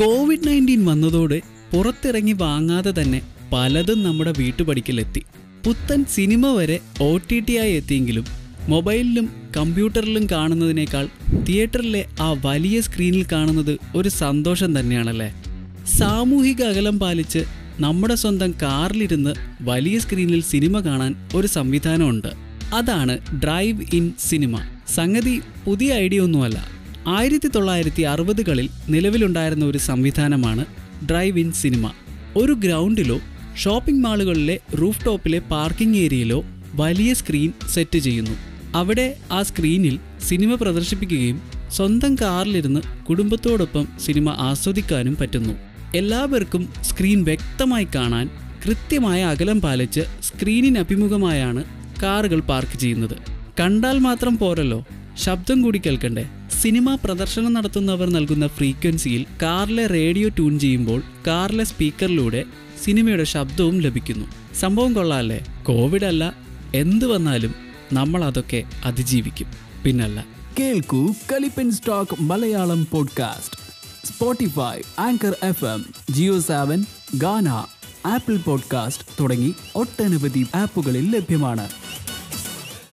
Covid nineteen വന്നതോടെ പുറത്തിറങ്ങി വാങ്ങാതെ തന്നെ പലതും നമ്മുടെ വീട്ടുപടിക്കലെത്തി. പുത്തൻ സിനിമ വരെ ഒ ടി ടി ആയി എത്തിയെങ്കിലും മൊബൈലിലും കമ്പ്യൂട്ടറിലും കാണുന്നതിനേക്കാൾ തിയേറ്ററിലെ ആ വലിയ സ്ക്രീനിൽ കാണുന്നത് ഒരു സന്തോഷം തന്നെയാണല്ലേ? സാമൂഹിക അകലം പാലിച്ച് നമ്മുടെ സ്വന്തം കാറിലിരുന്ന് വലിയ സ്ക്രീനിൽ സിനിമ കാണാൻ ഒരു സംവിധാനമുണ്ട്. അതാണ് ഡ്രൈവ് ഇൻ സിനിമ. സംഗതി പുതിയ ഐഡിയ ഒന്നുമല്ല. ആയിരത്തി തൊള്ളായിരത്തി അറുപതുകളിൽ നിലവിലുണ്ടായിരുന്ന ഒരു സംവിധാനമാണ് ഡ്രൈവ് ഇൻ സിനിമ. ഒരു ഗ്രൗണ്ടിലോ ഷോപ്പിംഗ് മാളുകളിലെ റൂഫ് ടോപ്പിലെ പാർക്കിംഗ് ഏരിയയിലോ വലിയ സ്ക്രീൻ സെറ്റ് ചെയ്യുന്നു. അവിടെ ആ സ്ക്രീനിൽ സിനിമ പ്രദർശിപ്പിക്കുകയും സ്വന്തം കാറിലിരുന്ന് കുടുംബത്തോടൊപ്പം സിനിമ ആസ്വദിക്കാനും പറ്റുന്നു. എല്ലാവർക്കും സ്ക്രീൻ വ്യക്തമായി കാണാൻ കൃത്യമായ അകലം പാലിച്ച് സ്ക്രീനിന് അഭിമുഖമായാണ് കാറുകൾ പാർക്ക് ചെയ്യുന്നത്. കണ്ടാൽ മാത്രം പോരല്ലോ ശബ്ദം കൂടി കേൾക്കണ്ടേ? സിനിമ പ്രദർശനം നടത്തുന്നവർ നൽകുന്ന ഫ്രീക്വൻസിയിൽ കാറിലെ റേഡിയോ ട്യൂൺ ചെയ്യുമ്പോൾ കാറിലെ സ്പീക്കറിലൂടെ സിനിമയുടെ ശബ്ദവും ലഭിക്കുന്നു. സംഭവം കൊള്ളാല്ലേ? കോവിഡ് അല്ല എന്തു വന്നാലും നമ്മൾ അതൊക്കെ അതിജീവിക്കും. പിന്നല്ല. കേൾക്കൂ കലിപ്പൻ stock Malayalam podcast. Spotify Anchor F M Jio Saavn Gaana Apple podcast തുടങ്ങി ഒട്ടനവധി ആപ്പുകളിൽ ലഭ്യമാണ്.